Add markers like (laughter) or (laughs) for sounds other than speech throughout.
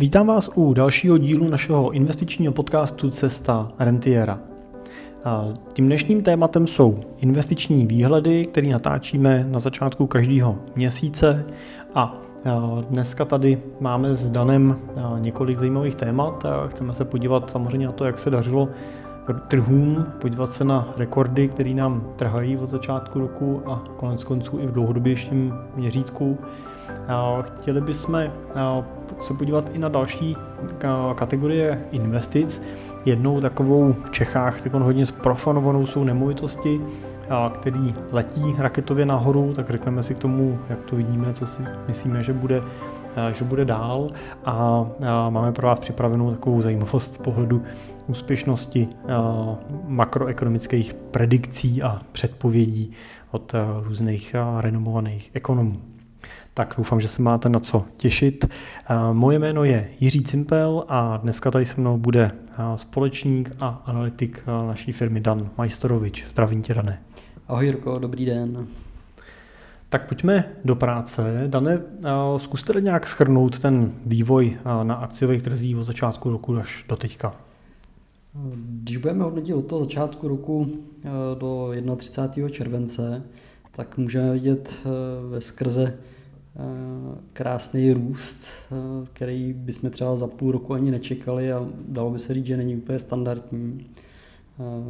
Vítám vás u dalšího dílu našeho investičního podcastu Cesta Rentiera. Tím dnešním tématem jsou investiční výhledy, které natáčíme na začátku každého měsíce a dneska tady máme s Danem několik zajímavých témat. Chceme se podívat samozřejmě na to, jak se dařilo trhům, podívat se na rekordy, které nám trhají od začátku roku a konec konců i v dlouhodobějším měřítku. Chtěli bychom se podívat i na další kategorie investic. Jednou takovou v Čechách tak hodně zprofanovanou jsou nemovitosti, který letí raketově nahoru, tak řekneme si k tomu, jak to vidíme, co si myslíme, že bude, že bude dál a máme pro vás připravenou takovou zajímavost z pohledu úspěšnosti makroekonomických predikcí a předpovědí od různých renomovaných ekonomů. Tak doufám, že se máte na co těšit. Moje jméno je Jiří Cimpel a dneska tady se mnou bude společník a analytik naší firmy Dan Majstorovič. Zdravím tě, Dané. Ahoj Jirko, dobrý den. Tak pojďme do práce. Dane, zkuste nějak schrnout ten vývoj na akciových trzích od začátku roku až do teďka. Když budeme hodnotit od toho začátku roku do 31. července, tak můžeme vidět ve skrze krásný růst, který bychom třeba za půl roku ani nečekali a dalo by se říct, že není úplně standardní.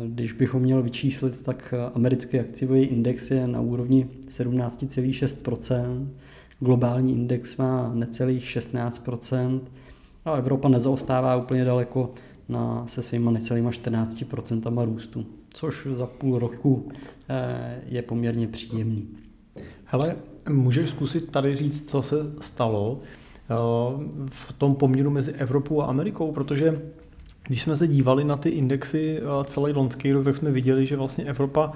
Když bychom měl vyčíslit, tak americký akciový index je na úrovni 17,6%, globální index má necelých 16% a Evropa nezaostává úplně daleko na, se svýma necelýma 14% růstu, což za půl roku eh, je poměrně příjemný. Hele, můžeš zkusit tady říct, co se stalo eh, v tom poměru mezi Evropou a Amerikou, protože když jsme se dívali na ty indexy eh, celý loňský rok, tak jsme viděli, že vlastně Evropa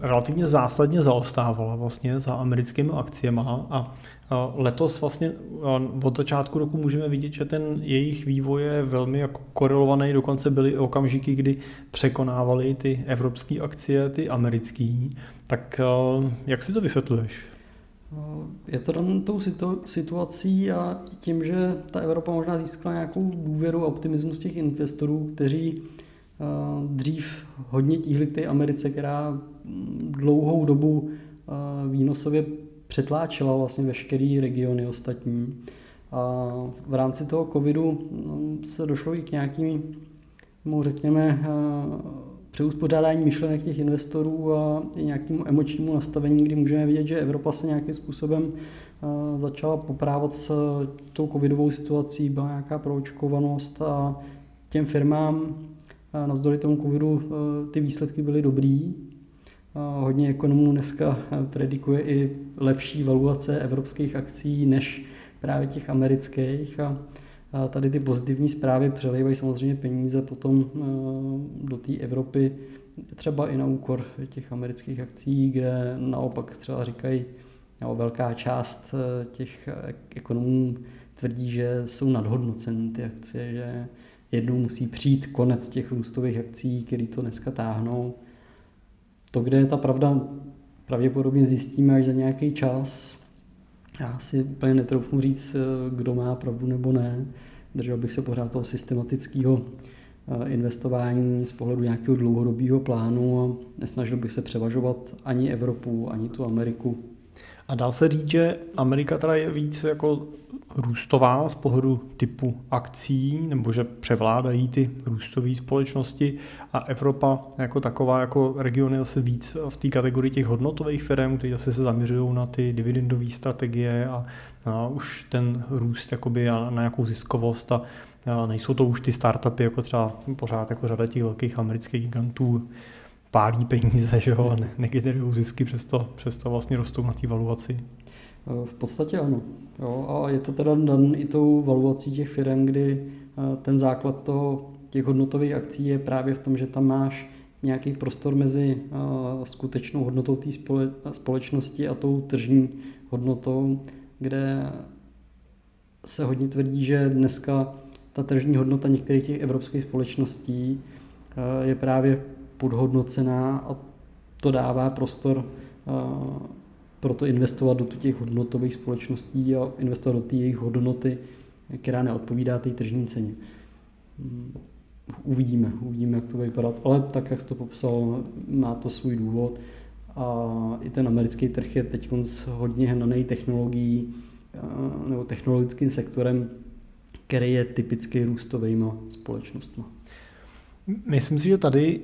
relativně zásadně zaostávala vlastně za americkými akciemi a letos vlastně od začátku roku můžeme vidět, že ten jejich vývoj je velmi jako korelovaný, dokonce byly okamžiky, kdy překonávali ty evropské akcie, ty americké. Tak eh, jak si to vysvětluješ? Je to dan tou situací a tím, že ta Evropa možná získala nějakou důvěru a optimismus těch investorů, kteří eh, dřív hodně tíhli k té Americe, která dlouhou dobu eh, výnosově přetláčela vlastně veškerý regiony ostatní. A v rámci toho covidu no, se došlo i k nějakým, řekněme, eh, přeuspořádání myšlenek těch investorů a nějakému emočnímu nastavení, kdy můžeme vidět, že Evropa se nějakým způsobem eh, začala poprávat s tou covidovou situací, byla nějaká proočkovanost a těm firmám eh, navzdory tomu covidu eh, ty výsledky byly dobrý. Hodně ekonomů dneska predikuje i lepší valuace evropských akcí než právě těch amerických a a tady ty pozitivní zprávy přelejvají samozřejmě peníze potom eh, do té Evropy, třeba i na úkor těch amerických akcí, kde naopak třeba říkají, nebo velká část eh, těch ekonomů tvrdí, že jsou nadhodnoceny ty akcie, že jednou musí přijít konec těch růstových akcí, které to dneska táhnou. To, kde je ta pravda, pravděpodobně zjistíme až za nějaký čas, já si úplně netroufnu říct, eh, kdo má pravdu nebo ne. Držel bych se pořád toho systematického eh, investování z pohledu nějakého dlouhodobého plánu a nesnažil bych se převažovat ani Evropu, ani tu Ameriku. A dá se říct, že Amerika teda je víc jako růstová z pohledu typu akcí, nebo že převládají ty růstové společnosti a Evropa jako taková, jako region je zase víc v té kategorii těch hodnotových firm, které zase se zaměřují na ty dividendové strategie a, a už ten růst jakoby na nějakou ziskovost a, a nejsou to už ty startupy, jako třeba pořád jako řada těch velkých amerických gigantů, pálí peníze, (laughs) že jo, ne, negenerují zisky, přesto, přesto vlastně rostou na té valuaci. V podstatě ano. Jo, a je to teda dan i tou valuací těch firm, kdy eh, ten základ toho, těch hodnotových akcí je právě v tom, že tam máš nějaký prostor mezi eh, skutečnou hodnotou té společnosti a tou tržní hodnotou, kde se hodně tvrdí, že dneska ta tržní hodnota některých těch evropských společností eh, je právě podhodnocená a to dává prostor pro to investovat do těch hodnotových společností a investovat do té jejich hodnoty která neodpovídá té tržní ceně. Uvidíme, uvidíme, jak to bude vypadat, ale tak, jak jsi to popsal, má to svůj důvod a i ten americký trh je teď hodně hnaný technologií nebo technologickým sektorem, který je typicky růstovými společnostmi. Myslím si, že tady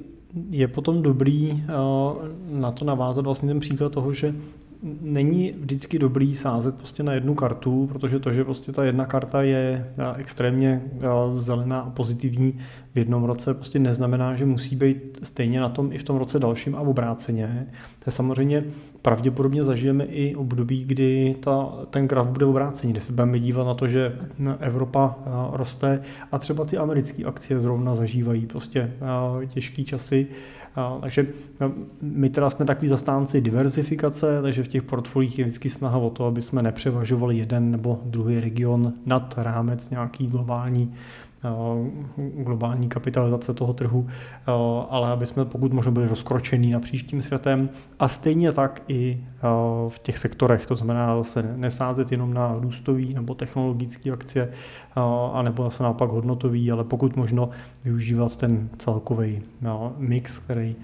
je potom dobrý na to navázat vlastně ten příklad toho, že není vždycky dobrý sázet prostě na jednu kartu, protože to, že prostě ta jedna karta je extrémně zelená a pozitivní v jednom roce, prostě neznamená, že musí být stejně na tom i v tom roce dalším a obráceně. To je samozřejmě pravděpodobně zažijeme i období, kdy ta, ten graf bude obrácený, kde se budeme dívat na to, že Evropa roste a třeba ty americké akcie zrovna zažívají prostě těžké časy. Takže no, my teda jsme takový zastánci diverzifikace, takže v těch portfolích je vždycky snaha o to, aby jsme nepřevažovali jeden nebo druhý region nad rámec nějaký globální globální kapitalizace toho trhu, ale aby jsme pokud možno byli rozkročení na příštím světem a stejně tak i v těch sektorech, to znamená zase nesázet jenom na růstový nebo technologické akcie, a nebo zase naopak hodnotový, ale pokud možno využívat ten celkový mix, který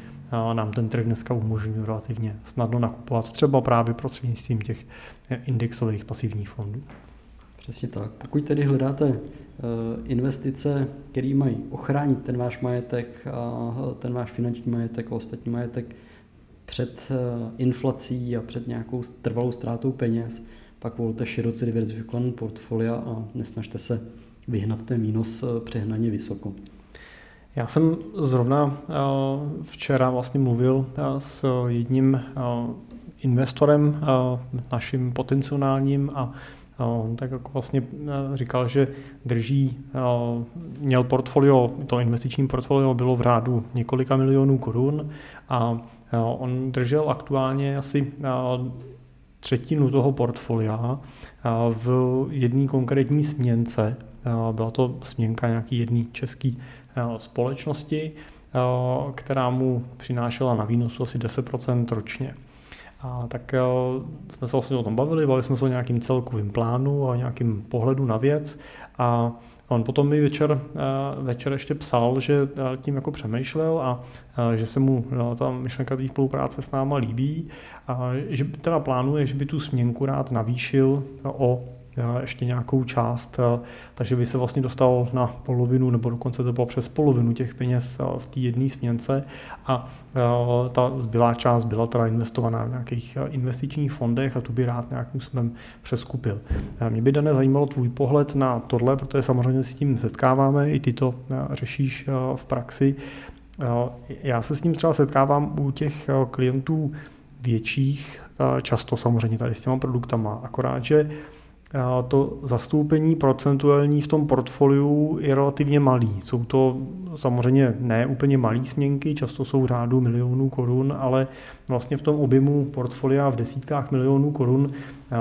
nám ten trh dneska umožňuje relativně snadno nakupovat, třeba právě prostřednictvím těch indexových pasivních fondů. Přesně tak. Pokud tedy hledáte eh, investice, které mají ochránit ten váš majetek a ten váš finanční majetek a ostatní majetek před eh, inflací a před nějakou trvalou ztrátou peněz, pak volte široce diverzifikovaný portfolia a nesnažte se vyhnat ten výnos eh, přehnaně vysoko. Já jsem zrovna včera vlastně mluvil s jedním investorem, naším potenciálním a tak jako vlastně eh, říkal, že drží, eh, měl portfolio, to investiční portfolio bylo v rádu několika milionů korun a eh, on držel aktuálně asi třetinu toho portfolia v jedné konkrétní směnce. Byla to směnka nějaký jedné české společnosti, která mu přinášela na výnosu asi 10% ročně. A tak eh, jsme se vlastně o tom bavili, bavili jsme se o nějakým celkovým plánu a nějakým pohledu na věc. A on potom mi večer, eh, večer ještě psal, že eh, tím jako přemýšlel a že se mu ta myšlenka té spolupráce s náma líbí a že teda plánuje, že by tu směnku rád navýšil o ještě nějakou část, takže by se vlastně dostal na polovinu, nebo dokonce to bylo přes polovinu těch peněz v té jedné směnce a ta zbylá část byla teda investovaná v nějakých investičních fondech a tu by rád nějakým způsobem přeskupil. Mě by dané zajímalo tvůj pohled na tohle, protože samozřejmě s tím setkáváme, i ty to řešíš v praxi. Já se s tím třeba setkávám u těch klientů větších, často samozřejmě tady s těma produktama, akorát, že to zastoupení procentuální v tom portfoliu je relativně malý. Jsou to samozřejmě ne úplně malé směnky, často jsou v řádu milionů korun, ale vlastně v tom objemu portfolia v desítkách milionů korun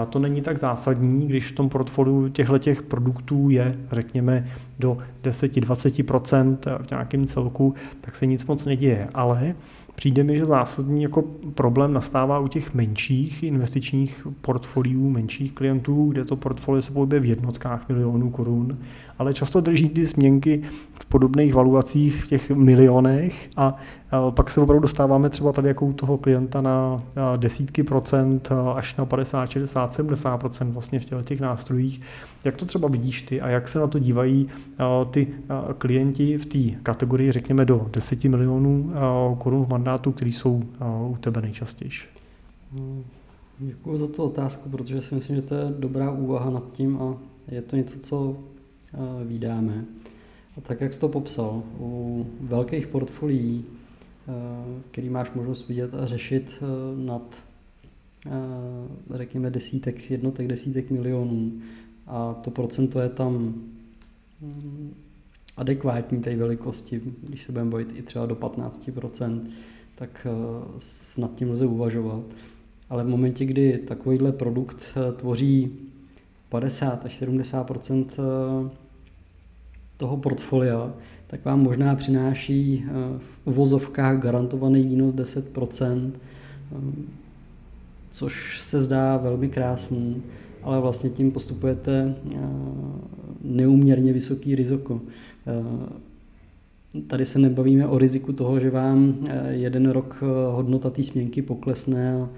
to není tak zásadní, když v tom portfoliu těchto těch produktů je, řekněme, do 10-20% v nějakém celku, tak se nic moc neděje. Ale Přijde mi, že zásadní jako problém nastává u těch menších investičních portfoliů, menších klientů, kde to portfolio se pohybuje v jednotkách milionů korun, ale často drží ty směnky v podobných valuacích v těch milionech a pak se opravdu dostáváme třeba tady jako u toho klienta na desítky procent až na 50, 60, 70 procent vlastně v těchto těch nástrojích. Jak to třeba vidíš ty a jak se na to dívají ty klienti v té kategorii, řekněme, do 10 milionů korun v mandátu, který jsou u tebe nejčastější? Děkuji za tu otázku, protože si myslím, že to je dobrá úvaha nad tím a je to něco, co vydáme. A tak, jak jsi to popsal, u velkých portfolií, který máš možnost vidět a řešit nad, řekněme, desítek, jednotek, desítek milionů, a to procento je tam mm, adekvátní té velikosti, když se budeme bavit i třeba do 15%, tak nad tím lze uvažovat. Ale v momentě, kdy takovýhle produkt tvoří 50 až 70% toho portfolia, tak vám možná přináší eh, v uvozovkách garantovaný výnos 10 eh, což se zdá velmi krásný, ale vlastně tím postupujete eh, neuměrně vysoký riziko. Tady se nebavíme o riziku toho, že vám jeden rok hodnota té směnky poklesne a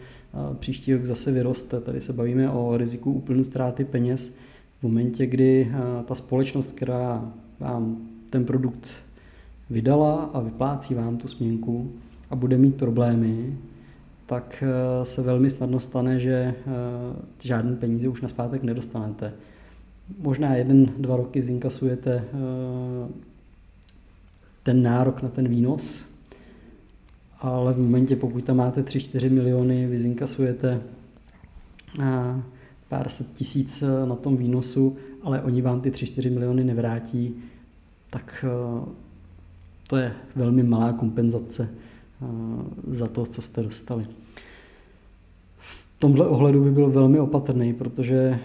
příští rok zase vyroste. Tady se bavíme o riziku úplné ztráty peněz v momentě, kdy ta společnost, která vám ten produkt vydala a vyplácí vám tu směnku a bude mít problémy, tak eh, se velmi snadno stane, že eh, žádné peníze už na zpátek nedostanete. Možná jeden, dva roky zinkasujete eh, ten nárok na ten výnos, ale v momentě, pokud tam máte 3-4 miliony, vy zinkasujete pár set tisíc na tom výnosu, ale oni vám ty 3-4 miliony nevrátí, tak to je velmi malá kompenzace za to, co jste dostali. V tomhle ohledu by byl velmi opatrný, protože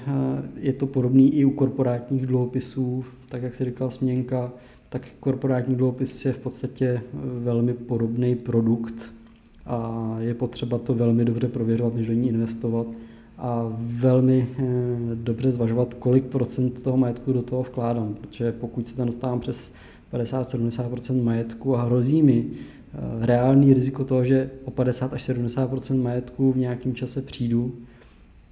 je to podobný i u korporátních dluhopisů, tak jak si říkala Směnka, tak korporátní dluhopis je v podstatě velmi podobný produkt a je potřeba to velmi dobře prověřovat, než do ní investovat a velmi e, dobře zvažovat, kolik procent toho majetku do toho vkládám, protože pokud se tam dostávám přes 50-70% majetku a hrozí mi eh, reálný riziko toho, že o 50 až 70% majetku v nějakém čase přijdu,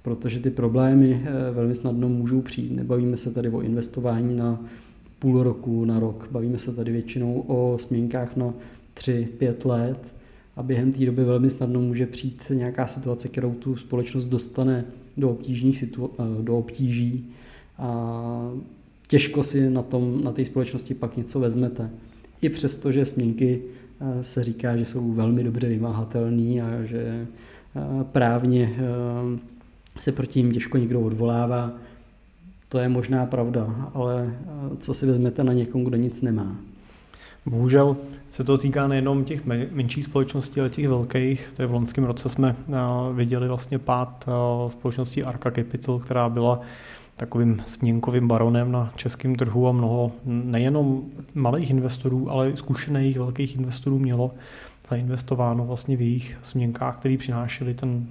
protože ty problémy eh, velmi snadno můžou přijít. Nebavíme se tady o investování na půl roku, na rok. Bavíme se tady většinou o směnkách na 3-5 let a během té doby velmi snadno může přijít nějaká situace, kterou tu společnost dostane do, obtížných situa- eh, do obtíží a těžko si na, tom, na té společnosti pak něco vezmete. I přesto, že směnky eh, se říká, že jsou velmi dobře vymáhatelné a že eh, právně se proti ním těžko někdo odvolává, to je možná pravda, ale co si vezmete na někom, kdo nic nemá? Bohužel se to týká nejenom těch menších společností, ale těch velkých. To je v loňském roce jsme viděli vlastně pád společnosti Arca Capital, která byla takovým směnkovým baronem na českém trhu a mnoho nejenom malých investorů, ale i zkušených velkých investorů mělo zainvestováno vlastně v jejich směnkách, který přinášeli ten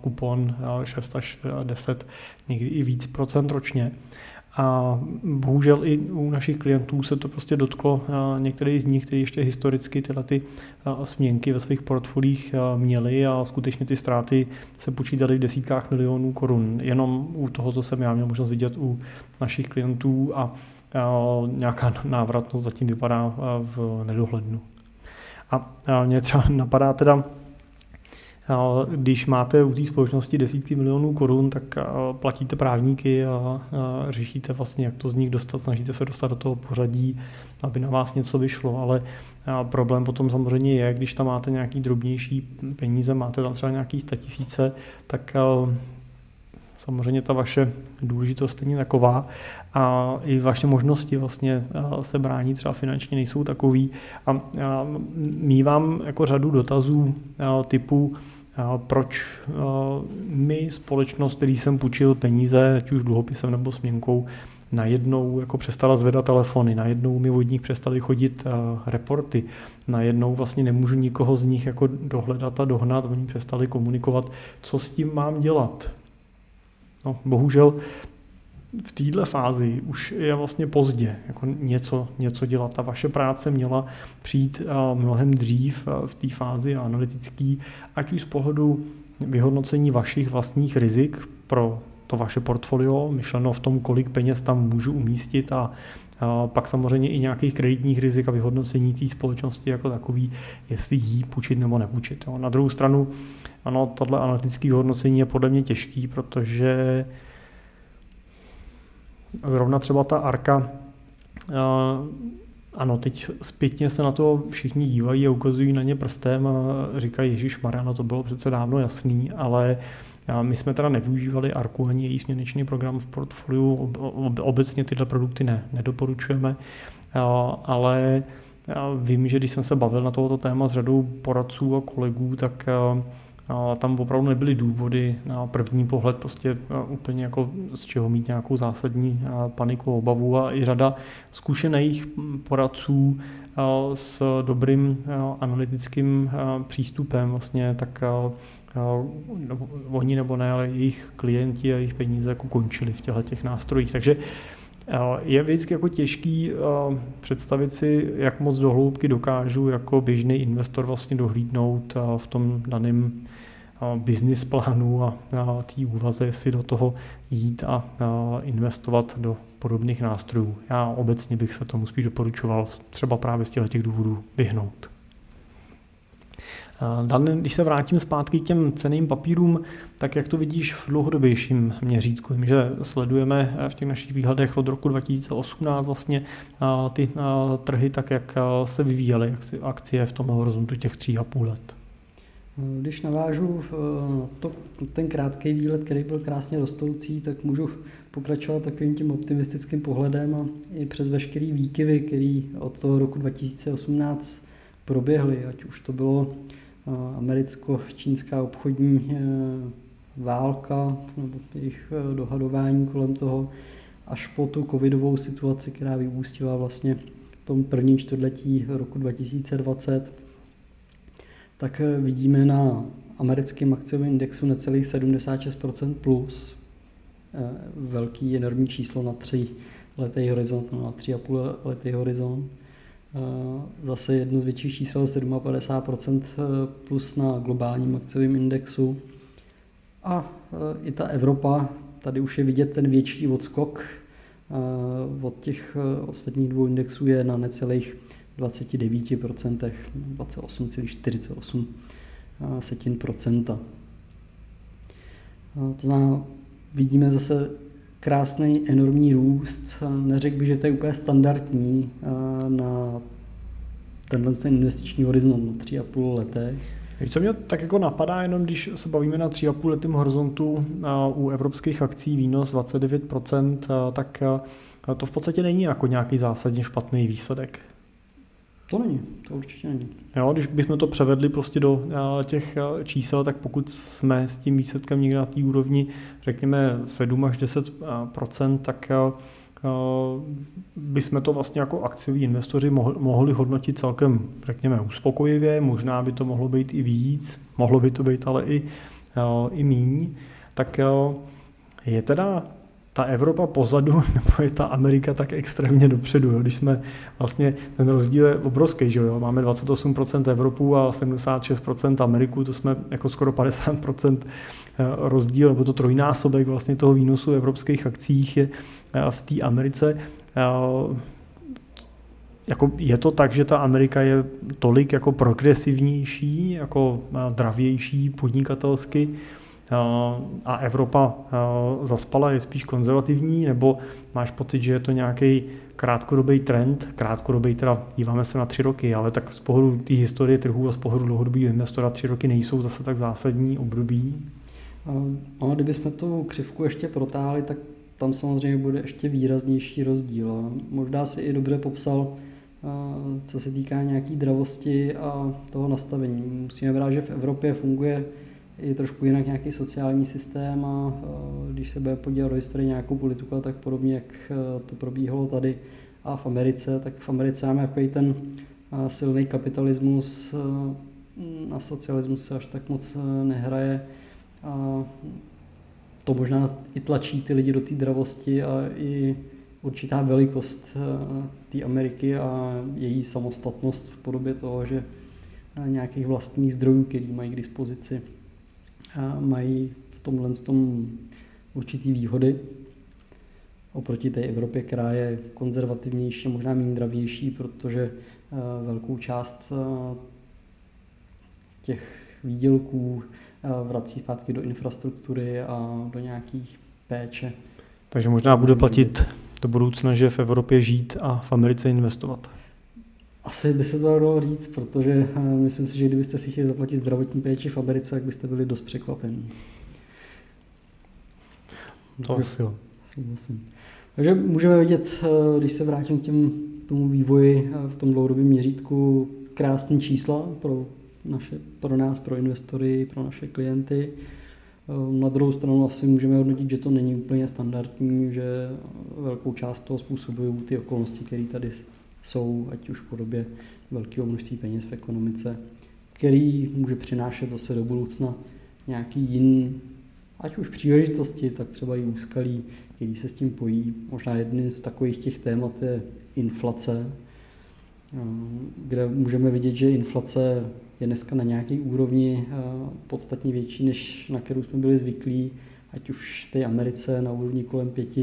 kupon 6 až 10, někdy i víc procent ročně. A bohužel i u našich klientů se to prostě dotklo některých z nich, kteří ještě historicky tyhle ty směnky ve svých portfolích měli a skutečně ty ztráty se počítaly v desítkách milionů korun. Jenom u toho, co jsem já měl možnost vidět u našich klientů a nějaká návratnost zatím vypadá v nedohlednu. A mě třeba (laughs) napadá teda když máte u té společnosti desítky milionů korun, tak platíte právníky a řešíte vlastně, jak to z nich dostat, snažíte se dostat do toho pořadí, aby na vás něco vyšlo, ale problém potom samozřejmě je, když tam máte nějaký drobnější peníze, máte tam třeba nějaký tisíce, tak samozřejmě ta vaše důležitost není taková a i vaše možnosti vlastně se bránit třeba finančně nejsou takový a mývám jako řadu dotazů typu proč my, společnost, který jsem půjčil peníze, ať už dluhopisem nebo směnkou, najednou jako přestala zvedat telefony, najednou mi od nich přestali chodit reporty, najednou vlastně nemůžu nikoho z nich jako dohledat a dohnat, oni přestali komunikovat, co s tím mám dělat. No, bohužel v této fázi už je vlastně pozdě jako něco, něco dělat. Ta vaše práce měla přijít mnohem dřív v té fázi analytické, ať už z pohledu vyhodnocení vašich vlastních rizik pro to vaše portfolio, myšleno v tom, kolik peněz tam můžu umístit a pak samozřejmě i nějakých kreditních rizik a vyhodnocení té společnosti jako takový, jestli jí půjčit nebo nepůjčit. Na druhou stranu, ano, tohle analytické vyhodnocení je podle mě těžký, protože Zrovna třeba ta arka, ano, teď zpětně se na to všichni dívají a ukazují na ně prstem a říkají, Ježíš no to bylo přece dávno jasný, ale my jsme teda nevyužívali Arku ani její směrničný program v portfoliu, obecně tyhle produkty ne, nedoporučujeme, ale vím, že když jsem se bavil na tohoto téma s řadou poradců a kolegů, tak tam opravdu nebyly důvody na první pohled prostě úplně jako z čeho mít nějakou zásadní paniku, obavu a i řada zkušených poradců s dobrým analytickým přístupem vlastně, tak oni nebo ne, ale jejich klienti a jejich peníze jako končili v těchto těch nástrojích. Takže Je vždycky jako těžký představit si, jak moc dohloubky dokážu jako běžný investor vlastně dohlídnout v tom daném business plánu a té úvaze, jestli do toho jít a investovat do podobných nástrojů. Já obecně bych se tomu spíš doporučoval třeba právě z těch důvodů vyhnout. Dan, když se vrátím zpátky k těm ceným papírům, tak jak to vidíš v dlouhodobějším měřítku? Že sledujeme v těch našich výhledech od roku 2018 vlastně ty trhy tak, jak se vyvíjely akcie v tom horizontu těch tří a půl let. Když navážu na to, ten krátký výlet, který byl krásně rostoucí, tak můžu pokračovat takovým tím optimistickým pohledem a i přes veškerý výkyvy, který od toho roku 2018 proběhly, ať už to bylo americko-čínská obchodní e, válka nebo jejich e, dohadování kolem toho, až po tu covidovou situaci, která vyústila vlastně v tom prvním čtvrtletí roku 2020, tak e, vidíme na americkém akciovém indexu necelých 76% plus, velký enormní číslo na tři letý horizont, no na tři a půl letý horizont. Eh, zase jedno z větších čísel 57% eh, plus na globálním akciovém indexu. A eh, i ta Evropa, tady už je vidět ten větší odskok od těch ostatních dvou indexů je na necelých 29%, 28,48 setin procenta. To znamená, vidíme zase krásný, enormní růst. Neřekl bych, že to je úplně standardní na tenhle ten investiční horizont na tři a půl letech. Co mě tak jako napadá, jenom když se bavíme na 3,5 letém horizontu u evropských akcí výnos 29%, tak to v podstatě není jako nějaký zásadně špatný výsledek. To není, to určitě není. Jo, když bychom to převedli prostě do těch čísel, tak pokud jsme s tím výsledkem někde na té úrovni, řekněme 7 až 10% tak bychom to vlastně jako akcioví investoři mohli hodnotit celkem, řekněme, uspokojivě, možná by to mohlo být i víc, mohlo by to být ale i, i míň, tak je teda ta Evropa pozadu, (laughs) nebo je ta Amerika tak extrémně dopředu. Jo? Když jsme vlastně, ten rozdíl je obrovský, že jo? máme 28% Evropu a 76% Ameriku, to jsme jako skoro 50% eh, rozdíl, nebo to trojnásobek vlastně toho výnosu evropských akcích je eh, v té Americe. Eh, jako je to tak, že ta Amerika je tolik jako progresivnější, jako dravější podnikatelsky, a Evropa zaspala, je spíš konzervativní, nebo máš pocit, že je to nějaký krátkodobý trend, krátkodobý teda díváme se na tři roky, ale tak z pohledu té historie trhů a z pohledu dlouhodobého investora tři roky nejsou zase tak zásadní období? Ano, kdybychom tu křivku ještě protáhli, tak tam samozřejmě bude ještě výraznější rozdíl. Možná si i dobře popsal, co se týká nějaký dravosti a toho nastavení. Musíme brát, že v Evropě funguje je trošku jinak nějaký sociální systém a když se bude podívat do historie nějakou politiku tak podobně, jak e, to probíhalo tady a v Americe, tak v Americe máme jako ten e, silný kapitalismus, e, na socialismus se až tak moc nehraje a to možná i tlačí ty lidi do té dravosti a i určitá velikost té Ameriky a její samostatnost v podobě toho, že nějakých vlastních zdrojů, který mají k dispozici mají v tomhle tom určitý výhody oproti té Evropě, která je konzervativnější, možná méně dravější, protože eh, velkou část eh, těch výdělků eh, vrací zpátky do infrastruktury a do nějakých péče. Takže možná bude platit do budoucna, že v Evropě žít a v Americe investovat. Asi by se to dalo říct, protože eh, myslím si, že kdybyste si chtěli zaplatit zdravotní péči v Americe, tak byste byli dost překvapení. To asi jo. Takže můžeme vidět, eh, když se vrátím k těm, tomu vývoji eh, v tom dlouhodobém měřítku, krásné čísla pro, naše, pro nás, pro investory, pro naše klienty. Na druhou stranu asi můžeme hodnotit, že to není úplně standardní, že velkou část toho způsobují ty okolnosti, které tady jsou, ať už v podobě velkého množství peněz v ekonomice, který může přinášet zase do budoucna nějaký jiný, ať už příležitosti, tak třeba i úskalí, který se s tím pojí. Možná jedný z takových těch témat je inflace, kde můžeme vidět, že inflace je dneska na nějaké úrovni podstatně větší, než na kterou jsme byli zvyklí, ať už v té Americe na úrovni kolem 5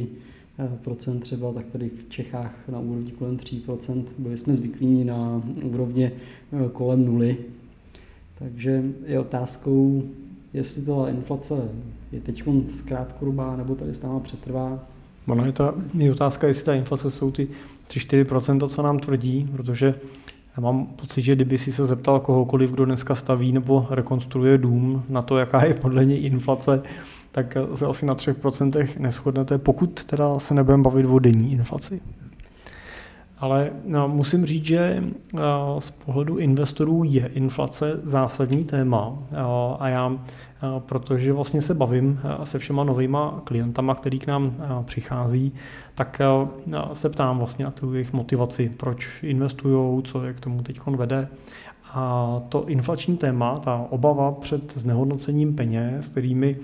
procent třeba, tak tady v Čechách na úrovni kolem 3%. Byli jsme zvyklí na úrovně kolem nuly. Takže je otázkou, jestli ta inflace je teď zkrátkodobá nebo tady stále přetrvá. Ono je ta je otázka, jestli ta inflace jsou ty 3-4%, co nám tvrdí, protože já mám pocit, že kdyby si se zeptal kohokoliv, kdo dneska staví nebo rekonstruuje dům na to, jaká je podle něj inflace, tak se asi na 3% neschodnete, pokud teda se nebudeme bavit o denní inflaci. Ale no, musím říct, že no, z pohledu investorů je inflace zásadní téma no, a já, protože vlastně se bavím se všema novýma klientama, který k nám přichází, tak se ptám vlastně na tu jejich motivaci, proč investují, co je k tomu teď vede. A to inflační téma, ta obava před znehodnocením peněz, kterými,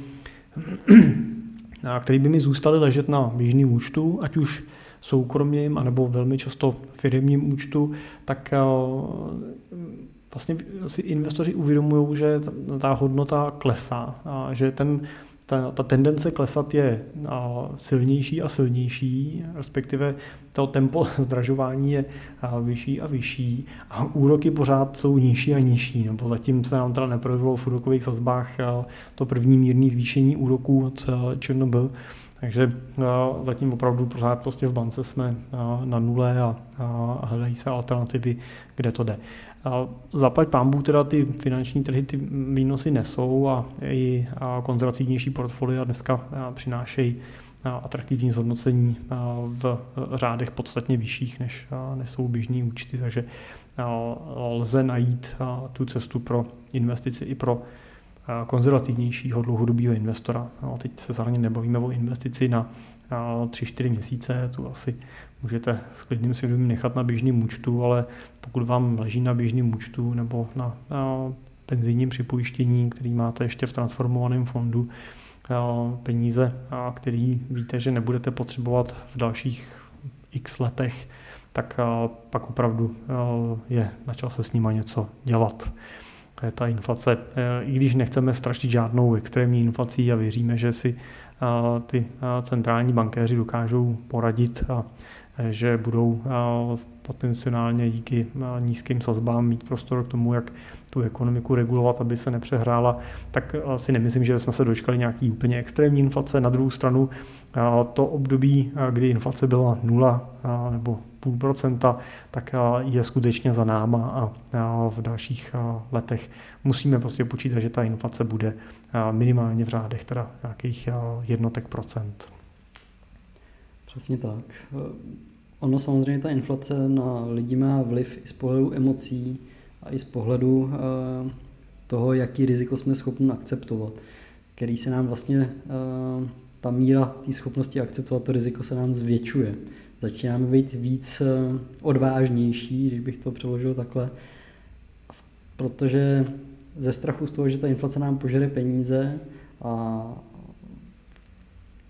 (clears throat) který by mi zůstaly ležet na běžném účtu, ať už soukromým anebo velmi často firmním účtu, tak eh, vlastně si investoři uvědomují, že ta hodnota klesá, že ten ta, ta tendence klesat je silnější a silnější, respektive to tempo (laughs) zdražování je vyšší a vyšší a úroky pořád jsou nižší a nižší, nebo zatím se nám teda neprojevilo v úrokových sazbách to první mírné zvýšení úroků od ČNB, takže zatím opravdu pořád prostě v bance jsme na nule a, a hledají se alternativy, kde to jde. Zaplať pámbu teda ty finanční trhy ty výnosy nesou a i konzervativnější portfolia dneska přinášejí atraktivní zhodnocení v řádech podstatně vyšších, než nesou běžní účty, takže lze najít tu cestu pro investici i pro konzervativnějšího dlouhodobého investora. No, teď se zároveň nebavíme o investici na 3-4 měsíce, tu asi můžete s klidným svědomím nechat na běžném účtu, ale pokud vám leží na běžném účtu nebo na, penzijním připojištění, který máte ještě v transformovaném fondu, peníze, který víte, že nebudete potřebovat v dalších x letech, tak pak opravdu je na čase s nima něco dělat ta inflace, eh, i když nechceme strašit žádnou extrémní inflací a věříme, že si eh, ty eh, centrální bankéři dokážou poradit a že budou potenciálně díky nízkým sazbám mít prostor k tomu, jak tu ekonomiku regulovat, aby se nepřehrála, tak si nemyslím, že jsme se dočkali nějaký úplně extrémní inflace. Na druhou stranu to období, kdy inflace byla nula nebo půl procenta, tak je skutečně za náma a v dalších letech musíme prostě počítat, že ta inflace bude minimálně v řádech teda nějakých jednotek procent. Přesně tak. Ono samozřejmě ta inflace na lidi má vliv i z pohledu emocí a i z pohledu uh, toho, jaký riziko jsme schopni akceptovat, který se nám vlastně, uh, ta míra té schopnosti akceptovat to riziko se nám zvětšuje. Začínáme být víc uh, odvážnější, když bych to přeložil takhle, protože ze strachu z toho, že ta inflace nám požere peníze a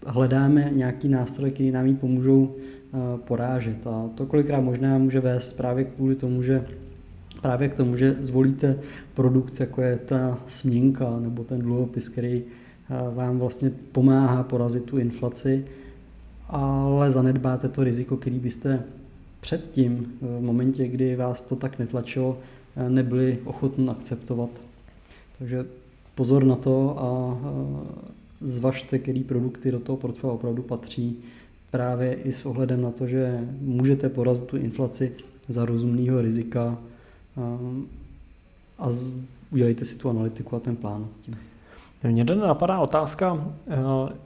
hledáme nějaký nástroj, který nám jí pomůžou Eh, porážet. A to kolikrát možná může vést právě kvůli tomu, že právě k tomu, že zvolíte produkt, jako je ta směnka nebo ten dluhopis, který eh, vám vlastně pomáhá porazit tu inflaci, ale zanedbáte to riziko, který byste předtím, v momentě, kdy vás to tak netlačilo, eh, nebyli ochotni akceptovat. Takže pozor na to a zvažte, který produkty do toho portfolia opravdu patří právě i s ohledem na to, že můžete porazit tu inflaci za rozumného rizika a udělejte si tu analytiku a ten plán. Tím. Mně jde napadá otázka eh,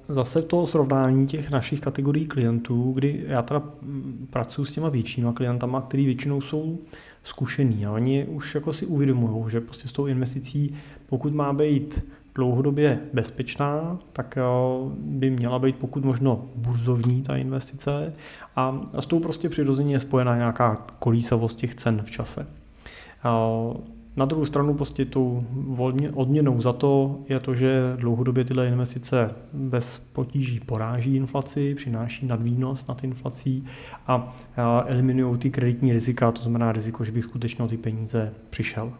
zase to srovnání těch našich kategorií klientů, kdy já teda mm, pracuji s těma většíma klientama, který většinou jsou zkušený a oni už jako si uvědomují, že prostě s tou investicí, pokud má být dlouhodobě bezpečná, tak eh, by měla být pokud možno burzovní ta investice a s tou prostě přirozeně je spojená nějaká kolísavost těch cen v čase. Eh, Na druhou stranu prostě tou odměnou za to je to, že dlouhodobě tyhle investice bez potíží poráží inflaci, přináší nadvýnos nad inflací a eliminují ty kreditní rizika, to znamená riziko, že bych skutečně o ty peníze přišel.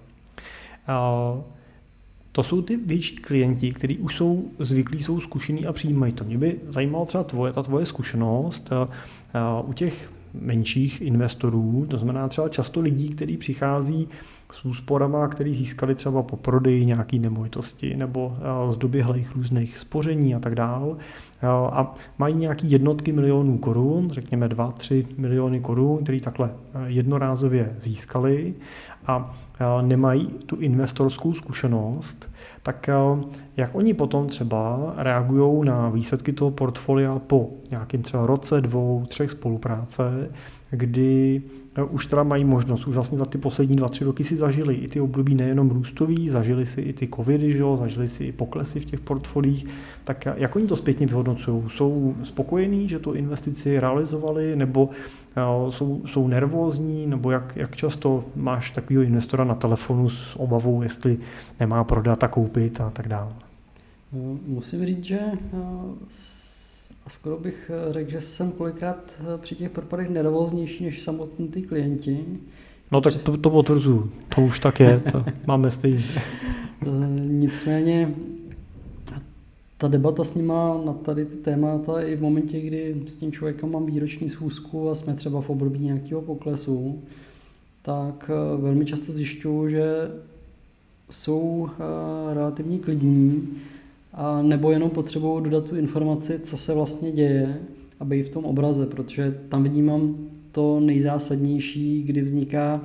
To jsou ty větší klienti, kteří už jsou zvyklí, jsou zkušení a přijímají to. Mě by zajímalo třeba tvoje, ta tvoje zkušenost u těch menších investorů, to znamená třeba často lidí, kteří přichází s úsporama, který získali třeba po prodeji nějaký nemovitosti nebo eh, z doběhlých různých spoření a tak dál. Eh, a mají nějaký jednotky milionů korun, řekněme 2-3 miliony korun, který takhle eh, jednorázově získali a nemají tu investorskou zkušenost, tak jak oni potom třeba reagují na výsledky toho portfolia po nějakým třeba roce, dvou, třech spolupráce, kdy už teda mají možnost, už vlastně za ty poslední dva, tři roky si zažili i ty období nejenom růstový, zažili si i ty covidy, že jo, zažili si i poklesy v těch portfolích, tak jak oni to zpětně vyhodnocují? Jsou spokojení, že tu investici realizovali, nebo jsou, jsou nervózní, nebo jak, jak často máš takového investora na telefonu s obavou, jestli nemá prodat a koupit a tak dále? Musím říct, že a skoro bych eh, řekl, že jsem kolikrát eh, při těch propadech nervóznější než samotní ty klienti. No tak to, to potvrzuju, to už tak je, to (laughs) máme stejně. Eh, nicméně ta debata s nima na tady ty témata i v momentě, kdy s tím člověkem mám výroční schůzku a jsme třeba v období nějakého poklesu, tak velmi často zjišťuju, že jsou relativně klidní, a nebo jenom potřebují dodat tu informaci, co se vlastně děje a být v tom obraze, protože tam vnímám to nejzásadnější, kdy vzniká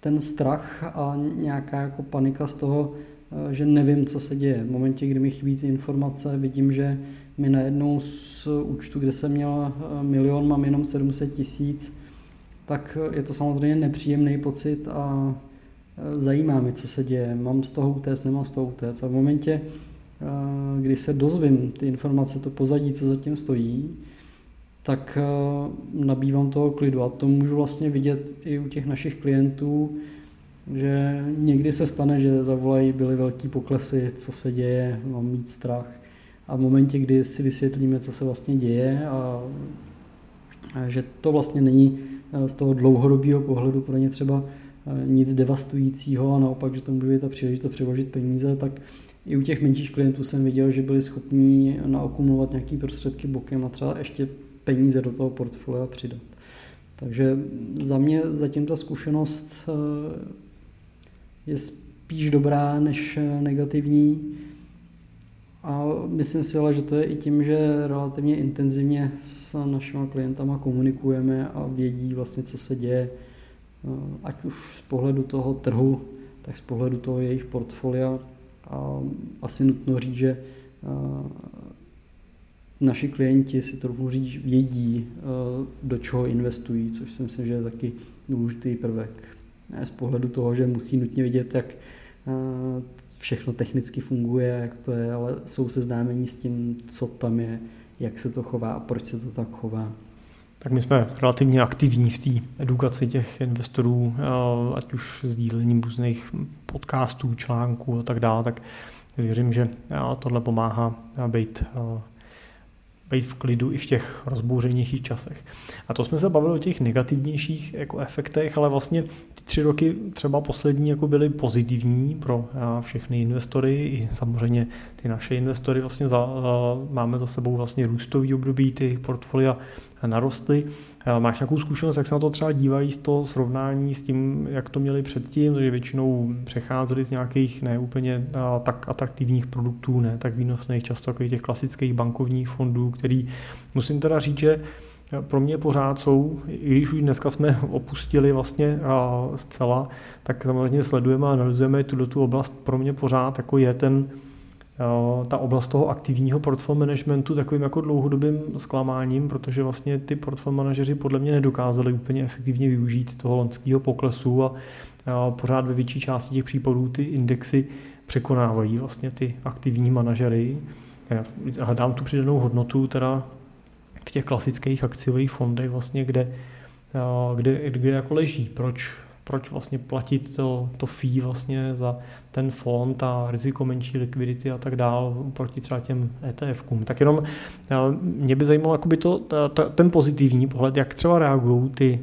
ten strach a nějaká jako panika z toho, eh, že nevím, co se děje. V momentě, kdy mi chybí ty informace, vidím, že mi najednou z účtu, kde jsem měl eh, milion, mám jenom 700 tisíc, tak je to samozřejmě nepříjemný pocit a eh, zajímá mě, co se děje. Mám z toho utéct, nemám z toho utéct. A v momentě, kdy se dozvím ty informace, to pozadí, co zatím stojí, tak nabývám toho klidu a to můžu vlastně vidět i u těch našich klientů, že někdy se stane, že zavolají, byly velký poklesy, co se děje, mám mít strach. A v momentě, kdy si vysvětlíme, co se vlastně děje a, že to vlastně není z toho dlouhodobého pohledu pro ně třeba nic devastujícího a naopak, že to může být ta příležitost přeložit peníze, tak i u těch menších klientů jsem viděl, že byli schopní naokumulovat nějaké prostředky bokem a třeba ještě peníze do toho portfolia přidat. Takže za mě zatím ta zkušenost eh, je spíš dobrá než negativní. A myslím si ale, že to je i tím, že relativně intenzivně s našimi klientama komunikujeme a vědí vlastně, co se děje, eh, ať už z pohledu toho trhu, tak z pohledu toho jejich portfolia. A asi nutno říct, že naši klienti si to říct, vědí, do čeho investují, což si myslím, že je taky důležitý prvek. Ne z pohledu toho, že musí nutně vidět, jak všechno technicky funguje, jak to je, ale jsou seznámení s tím, co tam je, jak se to chová a proč se to tak chová. Tak my jsme relativně aktivní v té edukaci těch investorů, eh, ať už sdílením různých podcastů, článků a tak dále, tak věřím, že eh, tohle pomáhá být eh, být v klidu i v těch rozbouřenějších časech. A to jsme se bavili o těch negativnějších jako efektech, ale vlastně ty tři roky třeba poslední jako byly pozitivní pro všechny investory i samozřejmě ty naše investory vlastně za, máme za sebou vlastně růstový období, ty portfolia narostly. Máš nějakou zkušenost, jak se na to třeba dívají z toho srovnání s tím, jak to měli předtím, že většinou přecházeli z nějakých neúplně tak atraktivních produktů, ne tak výnosných, často takových těch klasických bankovních fondů, který musím teda říct, že pro mě pořád jsou, i když už dneska jsme (laughs) opustili vlastně zcela, tak samozřejmě sledujeme a analyzujeme tuto tu oblast. Pro mě pořád jako je ten ta oblast toho aktivního portfolio managementu takovým jako dlouhodobým zklamáním, protože vlastně ty portfolio manažeři podle mě nedokázali úplně efektivně využít toho loňského poklesu a pořád ve větší části těch případů ty indexy překonávají vlastně ty aktivní manažery. Já hledám tu přidanou hodnotu teda v těch klasických akciových fondech vlastně, kde, kde, kde jako leží. Proč proč vlastně platit to, to fee vlastně za ten fond a riziko menší likvidity a tak dál proti třeba těm ETF-kům. Tak jenom mě by zajímalo jakoby to, ten pozitivní pohled, jak třeba reagují ty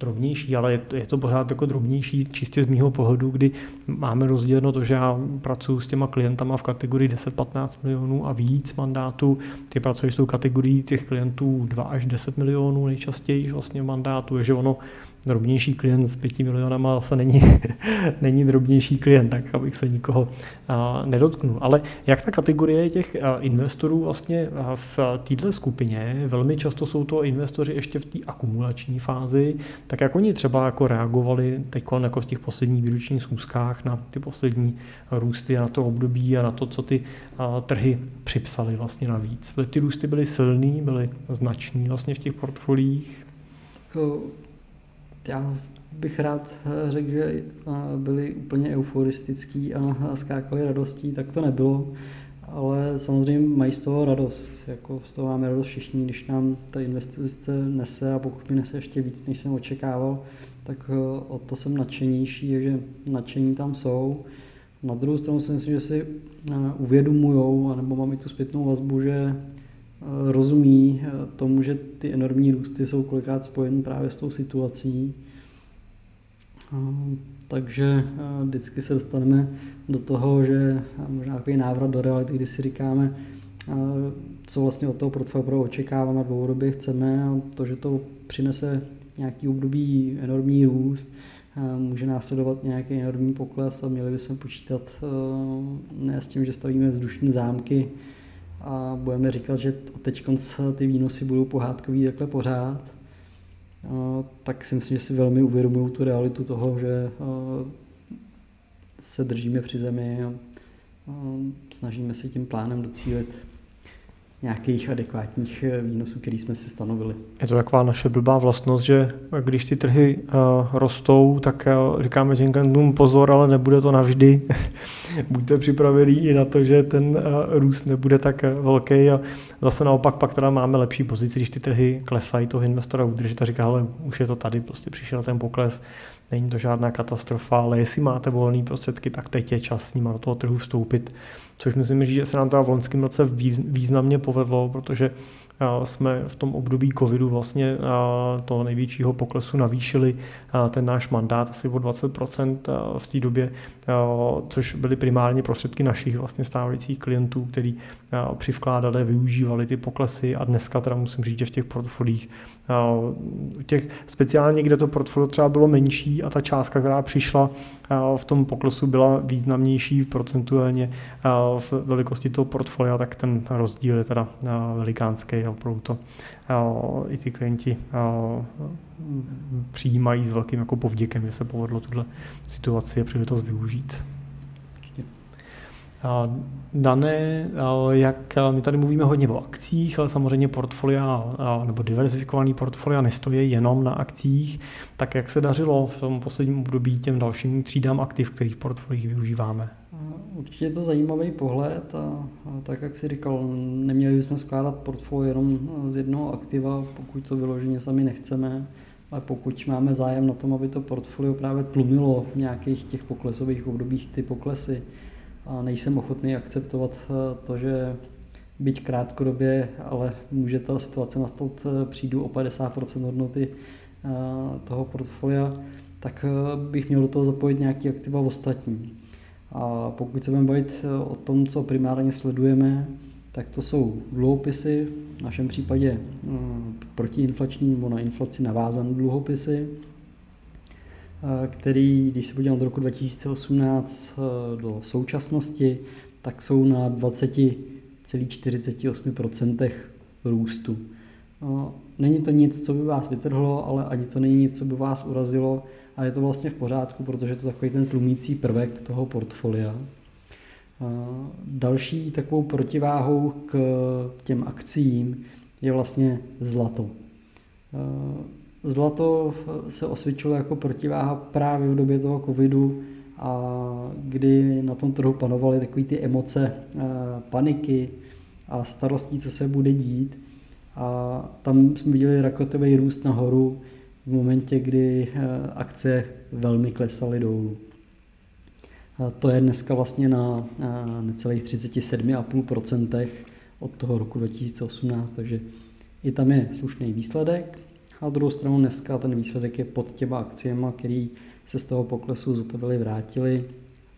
drobnější, ale je to, je to pořád jako drobnější čistě z mýho pohledu, kdy máme rozděleno to, že já pracuji s těma klientama v kategorii 10-15 milionů a víc mandátů. Ty pracují s tou těch klientů 2 až 10 milionů nejčastěji vlastně mandátu, že ono drobnější klient s 5 milionama zase není, (laughs) není drobnější klient, tak abych se nikoho a, nedotknul. Ale jak ta kategorie těch a, investorů vlastně a, v této skupině, velmi často jsou to investoři ještě v té akumulační fázi, tak jak oni třeba jako reagovali teď jako v těch posledních výročních schůzkách na ty poslední růsty a na to období a na to, co ty a, trhy připsali vlastně navíc. Ty růsty byly silný, byly značný vlastně v těch portfoliích. Já bych rád eh, řekl, že eh, byli úplně euforistický a (laughs) skákali radostí, tak to nebylo. Ale samozřejmě mají z toho radost. Jako z toho máme radost všichni, když nám ta investice nese a pokud mi nese ještě víc, než jsem očekával, tak eh, o to jsem nadšenější, že nadšení tam jsou. Na druhou stranu si myslím, že si uvědomují, nebo mám i tu zpětnou vazbu, že rozumí eh, tomu, že ty enormní růsty jsou kolikrát spojeny právě s tou situací. Takže eh, vždycky se dostaneme do toho, že možná takový návrat do reality, kdy si říkáme, eh, co vlastně od toho portfolia očekáváme a dlouhodobě chceme a to, že to přinese nějaký období enormní růst, může následovat nějaký enormní pokles a měli bychom počítat ne s tím, že stavíme vzdušní zámky, a budeme říkat, že teď ty výnosy budou pohádkový takhle pořád, tak si myslím, že si velmi uvědomují tu realitu toho, že se držíme při zemi a snažíme se tím plánem docílit nějakých adekvátních eh, výnosů, který jsme si stanovili. Je to taková naše blbá vlastnost, že když ty trhy uh, rostou, tak uh, říkáme těm pozor, ale nebude to navždy. (laughs) Buďte připravení i na to, že ten uh, růst nebude tak velký a zase naopak pak teda máme lepší pozici, když ty trhy klesají, toho investora udržet a říká, ale už je to tady, prostě přišel ten pokles, není to žádná katastrofa, ale jestli máte volné prostředky, tak teď je čas s nima do toho trhu vstoupit. Což myslím, že se nám to v loňském roce významně povedlo, protože jsme v tom období covidu vlastně toho největšího poklesu navýšili ten náš mandát asi o 20% v té době, což byly primárně prostředky našich vlastně stávajících klientů, který přivkládali, využívali ty poklesy a dneska teda musím říct, že v těch portfolích těch speciálně, kde to portfolio třeba bylo menší a ta částka, která přišla v tom poklesu byla významnější procentuálně v velikosti toho portfolia, tak ten rozdíl je teda velikánský a opravdu to i ty klienti přijímají s velkým jako povděkem, že se povedlo tuhle situaci a příležitost využít. Dané, jak my tady mluvíme hodně o akcích, ale samozřejmě portfolia nebo diverzifikovaný portfolia nestojí jenom na akcích, tak jak se dařilo v tom posledním období těm dalším třídám aktiv, kterých v portfoliích využíváme? Určitě je to zajímavý pohled a, a tak, jak si říkal, neměli bychom skládat portfolio jenom z jednoho aktiva, pokud to vyloženě sami nechceme, ale pokud máme zájem na tom, aby to portfolio právě tlumilo v nějakých těch poklesových obdobích ty poklesy, a nejsem ochotný akceptovat eh, to, že byť krátkodobě, ale může ta situace nastat, eh, přijdu o 50% hodnoty eh, toho portfolia, tak bych měl do toho zapojit nějaký aktiva ostatní. A pokud se budeme bavit o tom, co primárně sledujeme, tak to jsou dluhopisy, v našem případě protiinflační nebo na inflaci navázané dluhopisy, který, když se podívám do roku 2018 do současnosti, tak jsou na 20,48% růstu. Není to nic, co by vás vytrhlo, ale ani to není nic, co by vás urazilo a je to vlastně v pořádku, protože to je takový ten tlumící prvek toho portfolia. Další takovou protiváhou k těm akcím je vlastně zlato. Zlato se osvědčilo jako protiváha právě v době toho covidu, a kdy na tom trhu panovaly takové ty emoce eh, paniky a starostí, co se bude dít. A tam jsme viděli rakotový růst nahoru, v momentě, kdy akce velmi klesaly dolů. To je dneska vlastně na necelých 37,5% od toho roku 2018, takže i tam je slušný výsledek. A druhou stranu dneska ten výsledek je pod těma akciemi, který se z toho poklesu zotovili vrátili.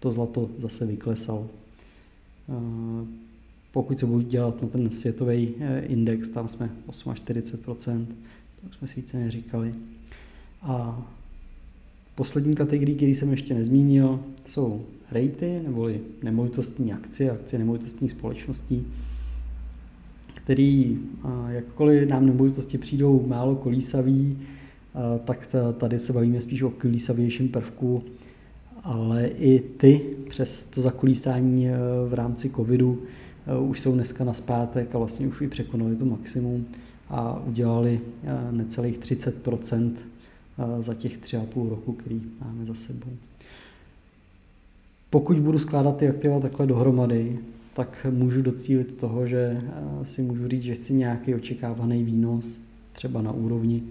To zlato zase vyklesalo. Pokud se budu dělat na ten světový e, index, tam jsme 48%, to jsme si více neříkali. A poslední kategorie, který jsem ještě nezmínil, jsou rejty, neboli nemovitostní akcie, akcie nemovitostních společností, který, jakkoliv nám nemovitosti přijdou málo kolísavý, tak tady se bavíme spíš o kolísavějším prvku, ale i ty přes to zakolísání e, v rámci covidu e, už jsou dneska na zpátek a vlastně už i překonali to maximum a udělali e, necelých 30% za těch tři a půl roku, který máme za sebou. Pokud budu skládat ty aktiva takhle dohromady, tak můžu docílit toho, že eh, si můžu říct, že chci nějaký očekávaný výnos, třeba na úrovni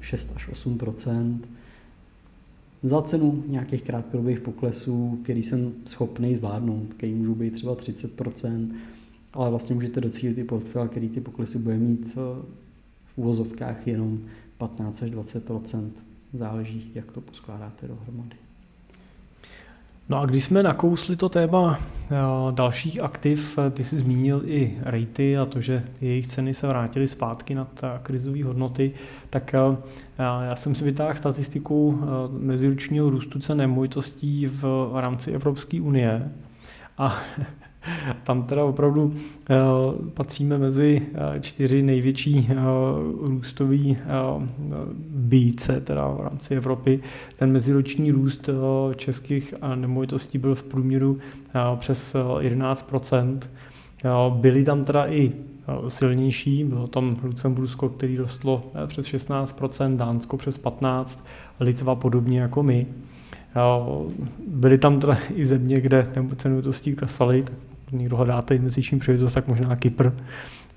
6 až 8% za cenu nějakých krátkodobých poklesů, který jsem schopný zvládnout, který můžou být třeba 30% ale vlastně můžete docílit i portfel, který ty poklesy bude mít eh, v úvozovkách jenom 15 až 20 Záleží, jak to poskládáte dohromady. No a když jsme nakousli to téma eh, dalších aktiv, eh, ty jsi zmínil i rejty a to, že jejich ceny se vrátily zpátky na krizové hodnoty, tak eh, já jsem si vytáhl statistiku meziročního růstu cen nemovitostí v rámci Evropské unie a (laughs) (laughs) tam teda opravdu eh, patříme mezi eh, čtyři největší eh, růstový bíce teda v rámci Evropy. Ten meziroční růst českých nemovitostí byl v průměru přes 11% Byly tam teda i silnější, bylo tam Lucembursko, který rostlo přes 16% Dánsko přes 15 Litva podobně jako my. Byly tam teda i země, kde nemovitostí klesaly, někdo hledáte investiční příležitost, tak možná Kypr,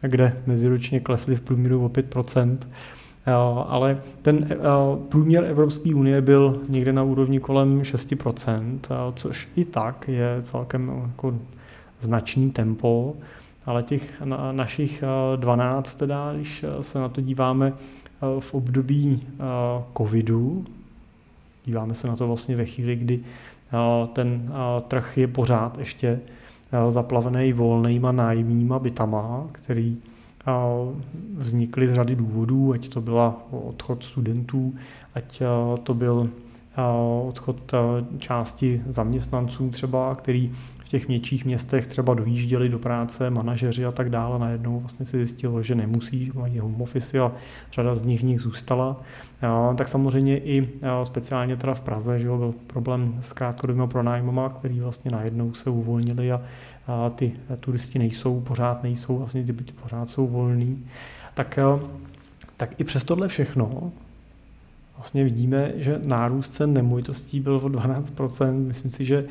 kde meziročně klesly v průměru o 5%. Ale ten průměr Evropské unie byl někde na úrovni kolem 6%, což i tak je celkem jako značný tempo, ale těch našich 12, teda, když se na to díváme v období covidu, díváme se na to vlastně ve chvíli, kdy ten trh je pořád ještě zaplavený volnýma nájemníma bytama, který vznikly z řady důvodů, ať to byla odchod studentů, ať to byl odchod části zaměstnanců třeba, který těch větších městech třeba dojížděli do práce, manažeři a tak dále, najednou vlastně se zjistilo, že nemusí, mají home office a řada z nich v nich zůstala. Tak samozřejmě i speciálně teda v Praze, že byl problém s krátkodobými pronájmama, který vlastně najednou se uvolnili a, a ty turisti nejsou, pořád nejsou, vlastně ty byty pořád jsou volný. Tak, tak i přes tohle všechno vlastně vidíme, že nárůst cen nemovitostí byl o 12%. Myslím si, že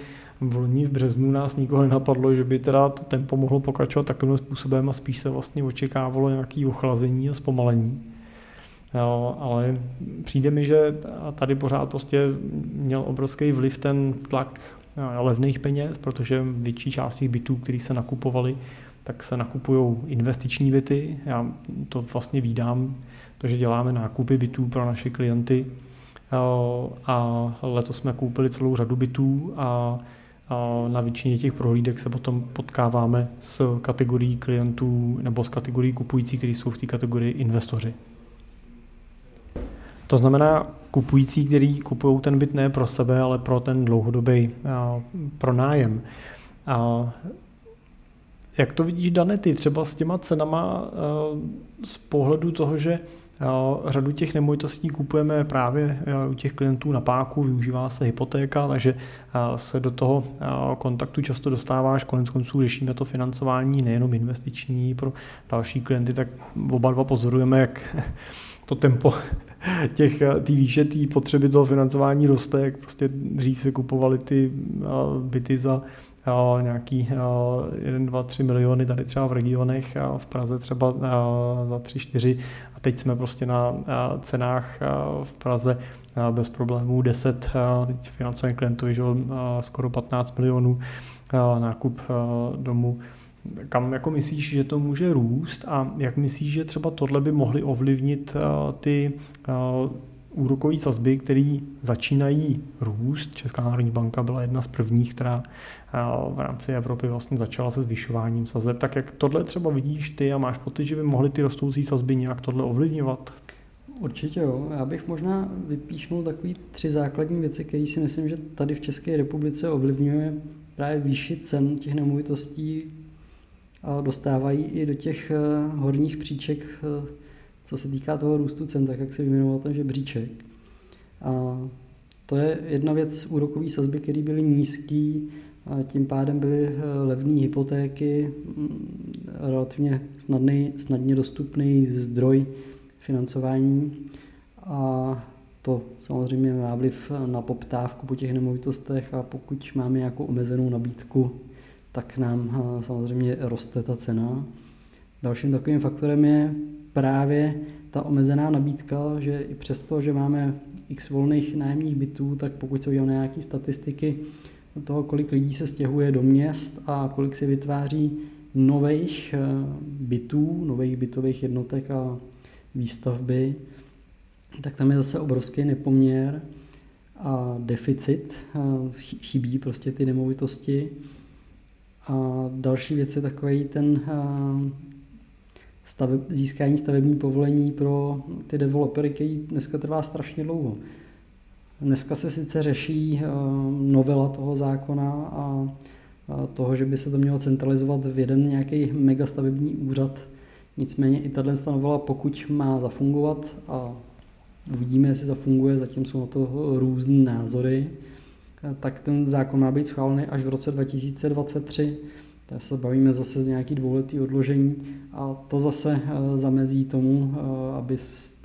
v loni v březnu nás nikoho nenapadlo, že by teda to tempo mohlo pokračovat takovým způsobem a spíš se vlastně očekávalo nějaké ochlazení a zpomalení. Jo, ale přijde mi, že tady pořád prostě měl obrovský vliv ten tlak levných peněz, protože větší část těch bytů, které se nakupovaly, tak se nakupují investiční byty. Já to vlastně vídám, takže děláme nákupy bytů pro naše klienty a letos jsme koupili celou řadu bytů a na většině těch prohlídek se potom potkáváme s kategorií klientů nebo s kategorií kupujících, kteří jsou v té kategorii investoři. To znamená kupující, kteří kupují ten byt ne pro sebe, ale pro ten dlouhodobý pronájem. A jak to vidíš, Danety, třeba s těma cenama z pohledu toho, že Řadu těch nemovitostí kupujeme právě u těch klientů na páku, využívá se hypotéka, takže se do toho kontaktu často dostáváš. Konec konců řešíme to financování nejenom investiční pro další klienty, tak oba dva pozorujeme, jak (laughs) to tempo (laughs) těch, ty výše té potřeby toho financování roste, jak prostě dřív se kupovaly ty byty za nějaký 1, 2, 3 miliony tady třeba v regionech, v Praze třeba za 3, 4 a teď jsme prostě na cenách v Praze bez problémů 10, teď financujeme klientovi, že skoro 15 milionů nákup domu. Kam jako myslíš, že to může růst a jak myslíš, že třeba tohle by mohly ovlivnit ty úrokové sazby, které začínají růst. Česká národní banka byla jedna z prvních, která v rámci Evropy vlastně začala se zvyšováním sazeb. Tak jak tohle třeba vidíš ty a máš pocit, že by mohly ty rostoucí sazby nějak tohle ovlivňovat? Určitě jo. Já bych možná vypíšnul takový tři základní věci, které si myslím, že tady v České republice ovlivňuje právě výši cen těch nemovitostí a dostávají i do těch eh, horních příček, eh, co se týká toho růstu cen, tak jak se vyjmenoval ten žebříček. A to je jedna věc úrokové sazby, které byly nízký, a tím pádem byly eh, levné hypotéky, mm, relativně snadný, snadně dostupný zdroj financování a to samozřejmě má vliv na poptávku po těch nemovitostech a pokud máme nějakou omezenou nabídku, tak nám eh, samozřejmě roste ta cena. Dalším takovým faktorem je právě ta omezená nabídka, že i přesto, že máme x volných nájemních bytů, tak pokud se uděláme nějaké statistiky toho, kolik lidí se stěhuje do měst a kolik se vytváří nových eh, bytů, nových bytových jednotek a výstavby, tak tam je zase obrovský nepoměr a deficit, chybí prostě ty nemovitosti. A další věc je takový ten stave, získání stavební povolení pro ty developery, který dneska trvá strašně dlouho. Dneska se sice řeší novela toho zákona a toho, že by se to mělo centralizovat v jeden nějaký megastavební úřad, Nicméně i tato novela, pokud má zafungovat a uvidíme, jestli zafunguje, zatím jsou na to různé názory, tak ten zákon má být schválený až v roce 2023. Tak se bavíme zase z nějaký dvouletý odložení a to zase eh, zamezí tomu, eh, aby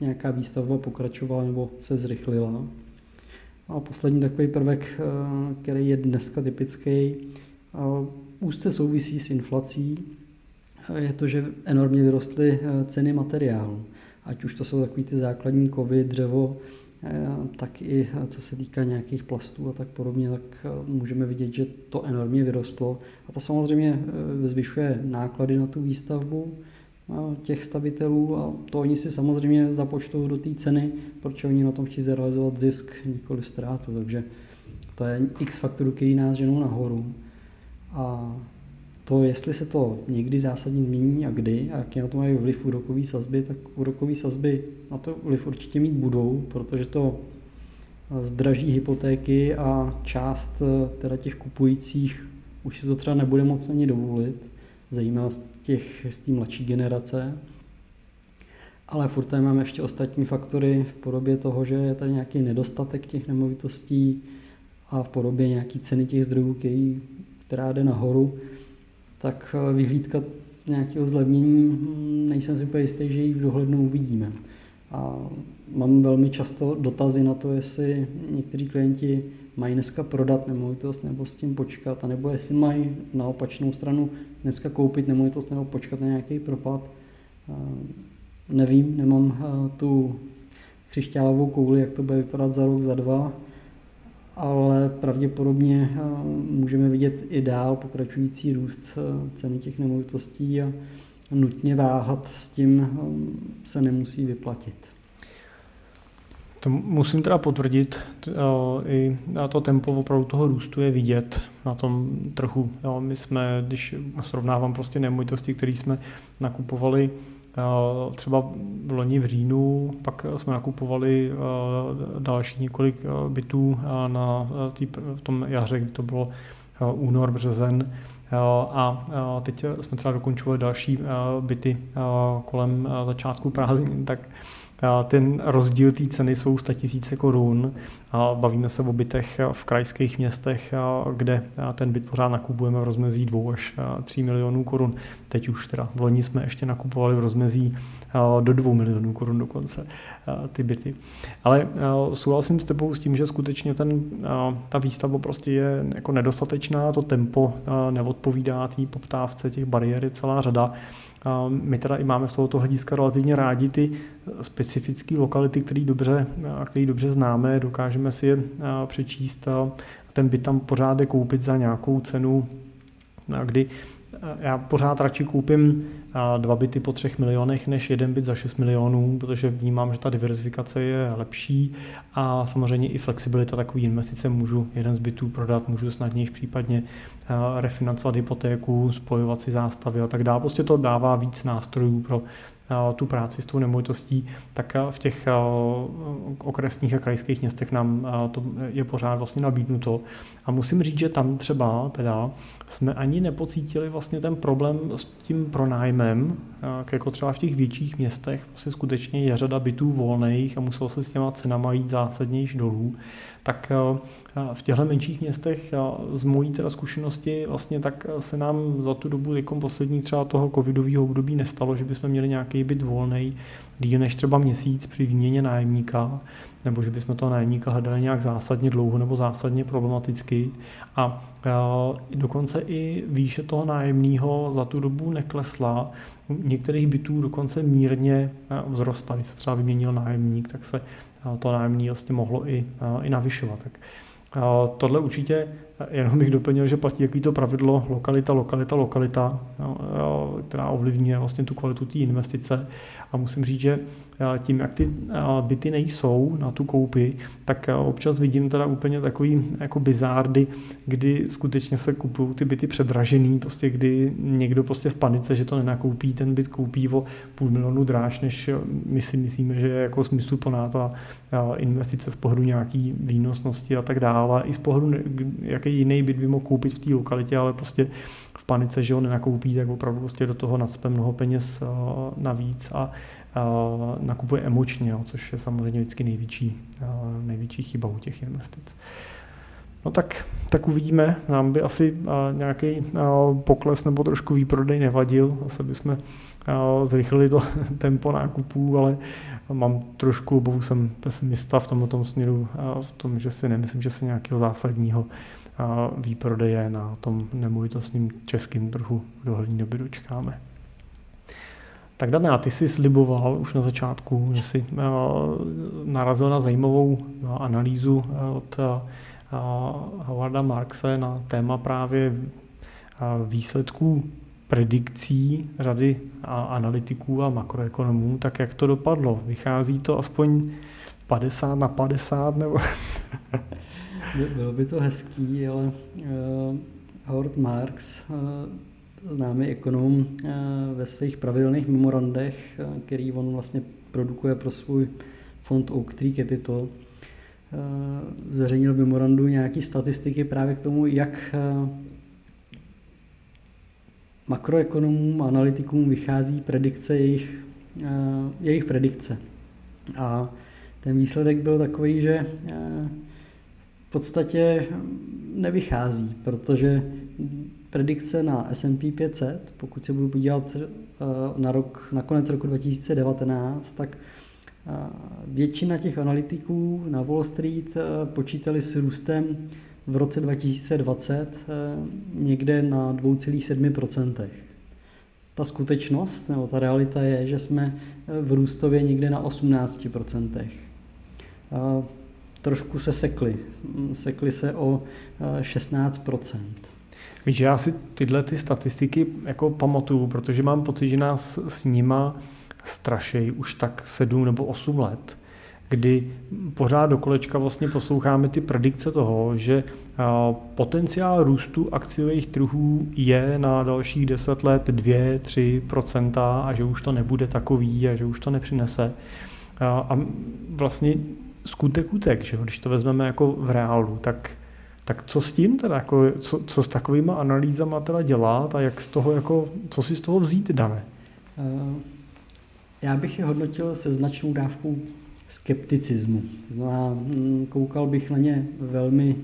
nějaká výstavba pokračovala nebo se zrychlila. A poslední takový prvek, eh, který je dneska typický, úzce souvisí s inflací je to, že enormně vyrostly eh, ceny materiálu. Ať už to jsou takový ty základní kovy, dřevo, eh, tak i eh, co se týká nějakých plastů a tak podobně, tak můžeme vidět, že to enormně vyrostlo. A to samozřejmě zvyšuje náklady na tu výstavbu těch stavitelů a to oni si samozřejmě započtou do té ceny, protože oni na tom chtějí zrealizovat zisk, nikoli ztrátu. Takže to je x faktorů, který nás ženou nahoru. A to, jestli se to někdy zásadně změní a kdy a jaký na to mají vliv úrokové sazby, tak úrokové sazby na to vliv určitě mít budou, protože to zdraží hypotéky a část eh, teda těch kupujících už si to třeba nebude moc ani dovolit, zejména těch, z té mladší generace. Ale furt tady máme ještě ostatní faktory v podobě toho, že je tady nějaký nedostatek těch nemovitostí a v podobě nějaký ceny těch zdrojů, který, která jde nahoru tak eh, vyhlídka nějakého zlevnění hm, nejsem si úplně jistý, že ji v dohlednu uvidíme. A mám velmi často dotazy na to, jestli někteří klienti mají dneska prodat nemovitost nebo s tím počkat, anebo jestli mají na opačnou stranu dneska koupit nemovitost nebo počkat na nějaký propad. Nevím, nemám eh, tu křišťálovou kouli, jak to bude vypadat za rok, za dva, ale pravděpodobně eh, můžeme vidět i dál pokračující růst eh, ceny těch nemovitostí a nutně váhat s tím eh, se nemusí vyplatit. To musím teda potvrdit, i to tempo opravdu toho růstu je vidět na tom trhu. My jsme, když srovnávám prostě nemovitosti, které jsme nakupovali Třeba v loni v říjnu, pak jsme nakupovali další několik bytů na tý, v tom jaře, kdy to bylo únor, březen. A teď jsme třeba dokončovali další byty kolem začátku prázdnin, tak ten rozdíl té ceny jsou 100 tisíce korun. Bavíme se o bytech v krajských městech, kde ten byt pořád nakupujeme v rozmezí 2 až 3 milionů korun. Teď už teda v loni jsme ještě nakupovali v rozmezí do 2 milionů korun dokonce ty byty. Ale souhlasím s tebou s tím, že skutečně ten, ta výstavba prostě je jako nedostatečná, to tempo neodpovídá té poptávce, těch bariér je celá řada. My teda i máme z tohoto hlediska relativně rádi ty specifické lokality, které dobře, který dobře známe, dokážeme si je přečíst a ten byt tam pořád je koupit za nějakou cenu, kdy já pořád radši koupím dva byty po třech milionech než jeden byt za 6 milionů, protože vnímám, že ta diverzifikace je lepší a samozřejmě i flexibilita takové investice. Můžu jeden z bytů prodat, můžu snadněji případně refinancovat hypotéku, spojovat si zástavy a tak dále. Prostě to dává víc nástrojů pro tu práci s tou nemovitostí, tak v těch okresních a krajských městech nám to je pořád vlastně nabídnuto. A musím říct, že tam třeba teda jsme ani nepocítili vlastně ten problém s tím pronájmem, jako třeba v těch větších městech, vlastně skutečně je řada bytů volných a muselo se s těma cenama jít zásadnější dolů. Tak eh, v těchto menších městech z mojí teda zkušenosti vlastně tak se nám za tu dobu jako poslední třeba toho covidového období nestalo, že bychom měli nějaký byt volný díl než třeba měsíc při výměně nájemníka, nebo že bychom toho nájemníka hledali nějak zásadně dlouho nebo zásadně problematicky. A dokonce i výše toho nájemního za tu dobu neklesla. U některých bytů dokonce mírně vzrostla. Když se třeba vyměnil nájemník, tak se to nájemní vlastně mohlo i, i navyšovat. Tak tohle určitě jenom bych doplnil, že platí jaký to pravidlo lokalita, lokalita, lokalita, která ovlivňuje vlastně tu kvalitu té investice. A musím říct, že tím, jak ty byty nejsou na tu koupi, tak občas vidím teda úplně takový jako bizárdy, kdy skutečně se kupují ty byty předražený, prostě kdy někdo prostě v panice, že to nenakoupí, ten byt koupí o půl milionu dráž, než my si myslíme, že je jako smysluplná ta investice z pohledu nějaký výnosnosti a tak dále. I z pohledu, jaký jiný byt by mohl koupit v té lokalitě, ale prostě v panice, že ho nenakoupí, tak opravdu prostě do toho nadspe mnoho peněz navíc a nakupuje emočně, jo, což je samozřejmě vždycky největší, největší chyba u těch investic. No tak, tak uvidíme, nám by asi nějaký pokles nebo trošku výprodej nevadil, zase bychom zrychlili to (laughs) tempo nákupů, ale mám trošku obavu, jsem pesimista v tomto směru, v tom, že si nemyslím, že se nějakého zásadního výprodeje na tom nemovitostním českým trhu v dohlední době dočkáme. Tak Dana, ty jsi sliboval už na začátku, že jsi eh, narazil na zajímavou eh, analýzu eh, od Howarda Markse na téma právě výsledků predikcí rady a analytiků a makroekonomů, tak jak to dopadlo? Vychází to aspoň 50 na 50 nebo? (laughs) Bylo by to hezký, ale uh, Howard Marks uh, známý ekonom eh, ve svých pravidelných memorandech, eh, který on vlastně produkuje pro svůj fond Oak Tree Capital, eh, zveřejnil v memorandu nějaké statistiky právě k tomu, jak makroekonomům a analytikům vychází predikce jejich, jejich predikce. A ten výsledek byl takový, že v podstatě nevychází, protože predikce na S&P 500, pokud se budu podívat eh, na, rok, na konec roku 2019, tak eh, většina těch analytiků na Wall Street eh, počítali s růstem v roce 2020 někde na 2,7%. Ta skutečnost nebo ta realita je, že jsme v růstově někde na 18%. Trošku se sekli. Sekli se o 16%. Víš, já si tyhle ty statistiky jako pamatuju, protože mám pocit, že nás s nima strašej už tak sedm nebo osm let, kdy pořád do kolečka vlastně posloucháme ty predikce toho, že potenciál růstu akciových trhů je na dalších 10 let 2-3% a že už to nebude takový a že už to nepřinese. A vlastně skutek utek, že když to vezmeme jako v reálu, tak tak co s tím teda, jako, co, co s takovými analýzama teda dělat a jak z toho, jako, co si z toho vzít, Dané? Uh, Já bych je hodnotil se značnou dávkou skepticismu. To znamená, mm, koukal bych na ně velmi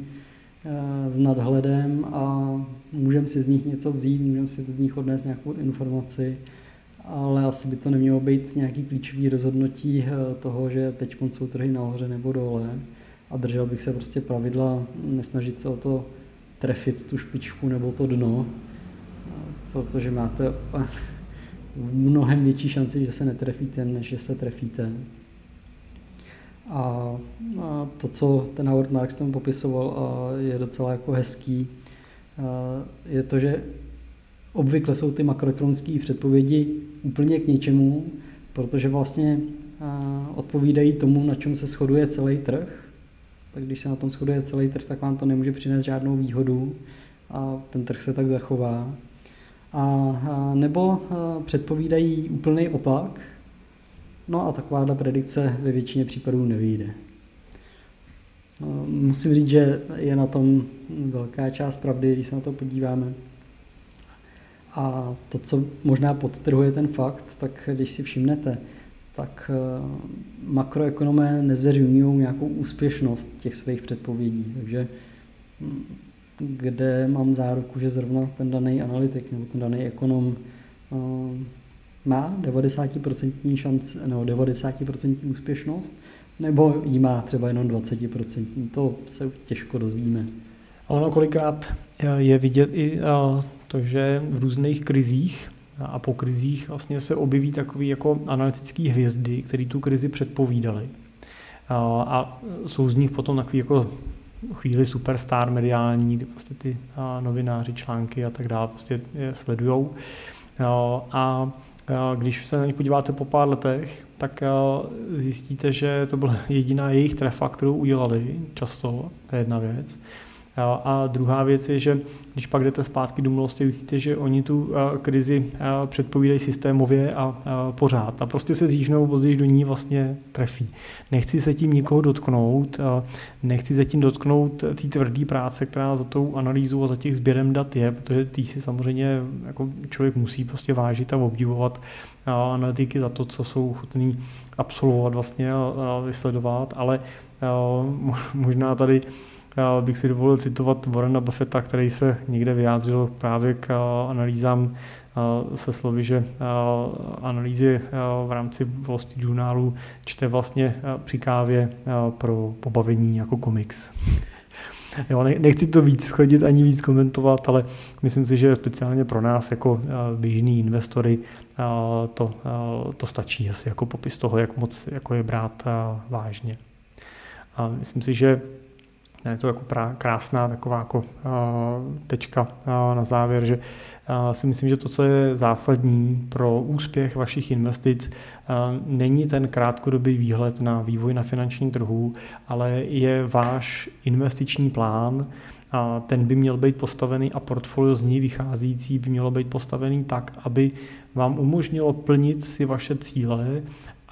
s nadhledem a můžeme si z nich něco vzít, můžeme si z nich odnést nějakou informaci, ale asi by to nemělo být nějaký klíčový rozhodnutí eh, toho, že teď jsou trhy nahoře nebo dole a držel bych se prostě pravidla, nesnažit se o to trefit tu špičku nebo to dno, protože máte (laughs) mnohem větší šanci, že se netrefíte, než že se trefíte. A, to, co ten Howard Marks tam popisoval, je docela jako hezký, je to, že obvykle jsou ty makroekonomické předpovědi úplně k ničemu, protože vlastně odpovídají tomu, na čem se shoduje celý trh. Tak když se na tom shoduje celý trh, tak vám to nemůže přinést žádnou výhodu a ten trh se tak zachová. A, nebo předpovídají úplný opak, no a takováhle predikce ve většině případů nevyjde. Musím říct, že je na tom velká část pravdy, když se na to podíváme. A to, co možná podtrhuje ten fakt, tak když si všimnete, tak eh, makroekonomé nezveřejňují nějakou úspěšnost těch svých předpovědí. Takže hm, kde mám záruku, že zrovna ten daný analytik nebo ten daný ekonom eh, má 90% šanci, no 90% úspěšnost, nebo jí má třeba jenom 20%. To se těžko dozvíme. Ale kolikrát eh, je vidět i eh, to, že v různých krizích a po krizích vlastně se objeví takové jako analytické hvězdy, které tu krizi předpovídaly. A jsou z nich potom takový jako chvíli superstar mediální, kdy prostě ty novináři, články a tak dále prostě je sledujou. A když se na ně podíváte po pár letech, tak zjistíte, že to byla jediná jejich trefa, kterou udělali často, to je jedna věc. A druhá věc je, že když pak jdete zpátky do minulosti, vidíte, že oni tu krizi předpovídají systémově a pořád. A prostě se dřív nebo později do ní vlastně trefí. Nechci se tím nikoho dotknout, nechci se tím dotknout té tvrdé práce, která za tou analýzou a za těch sběrem dat je, protože tý si samozřejmě jako člověk musí prostě vážit a obdivovat analytiky za to, co jsou ochotní absolvovat vlastně a vysledovat, ale možná tady já bych si dovolil citovat Warrena Buffetta, který se někde vyjádřil právě k eh, analýzám eh, se slovy, že eh, analýzy v rámci Wall Street Journalu čte vlastně při kávě pro pobavení jako komiks. (laughs) Jo, nechci to víc schodit ani víc komentovat, ale myslím si, že speciálně pro nás jako běžní investory to, to stačí asi jako popis toho, jak moc jako je brát vážně. A myslím si, že je to jako krásná taková jako tečka na závěr, že si myslím, že to, co je zásadní pro úspěch vašich investic, není ten krátkodobý výhled na vývoj na finančním trhu, ale je váš investiční plán, a ten by měl být postavený a portfolio z ní vycházící by mělo být postavený tak, aby vám umožnilo plnit si vaše cíle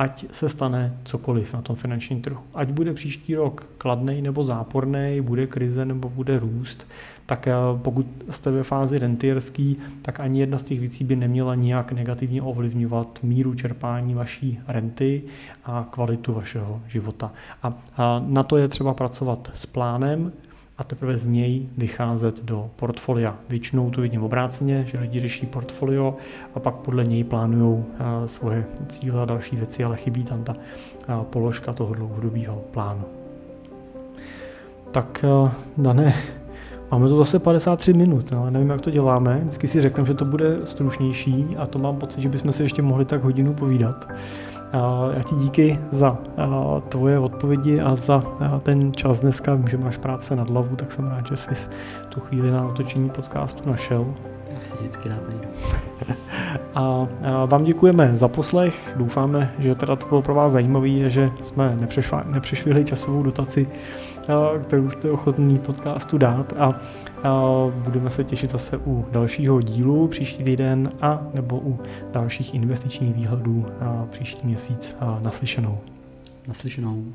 ať se stane cokoliv na tom finančním trhu. Ať bude příští rok kladný nebo záporný, bude krize nebo bude růst, tak eh, pokud jste ve fázi rentierský, tak ani jedna z těch věcí by neměla nijak negativně ovlivňovat míru čerpání vaší renty a kvalitu vašeho života. A na to je třeba pracovat s plánem, a teprve z něj vycházet do portfolia. Většinou to vidím obráceně, že lidi řeší portfolio a pak podle něj plánují eh, svoje cíle a další věci, ale chybí tam ta eh, položka toho dlouhodobého plánu. Tak eh, dané, máme to zase 53 minut, no, nevím, jak to děláme. Vždycky si řeknu, že to bude stručnější a to mám pocit, že bychom si ještě mohli tak hodinu povídat. Já ti díky za tvoje odpovědi a za ten čas dneska. Vím, že máš práce nad hlavu, tak jsem rád, že jsi tu chvíli na otočení podcastu našel. Já si vždycky rád najdu. (laughs) A vám děkujeme za poslech. Doufáme, že teda to bylo pro vás zajímavé, že jsme nepřešvihli časovou dotaci, kterou jste ochotný podcastu dát. A budeme se těšit zase u dalšího dílu příští týden a nebo u dalších investičních výhledů příští měsíc naslyšenou. Naslyšenou.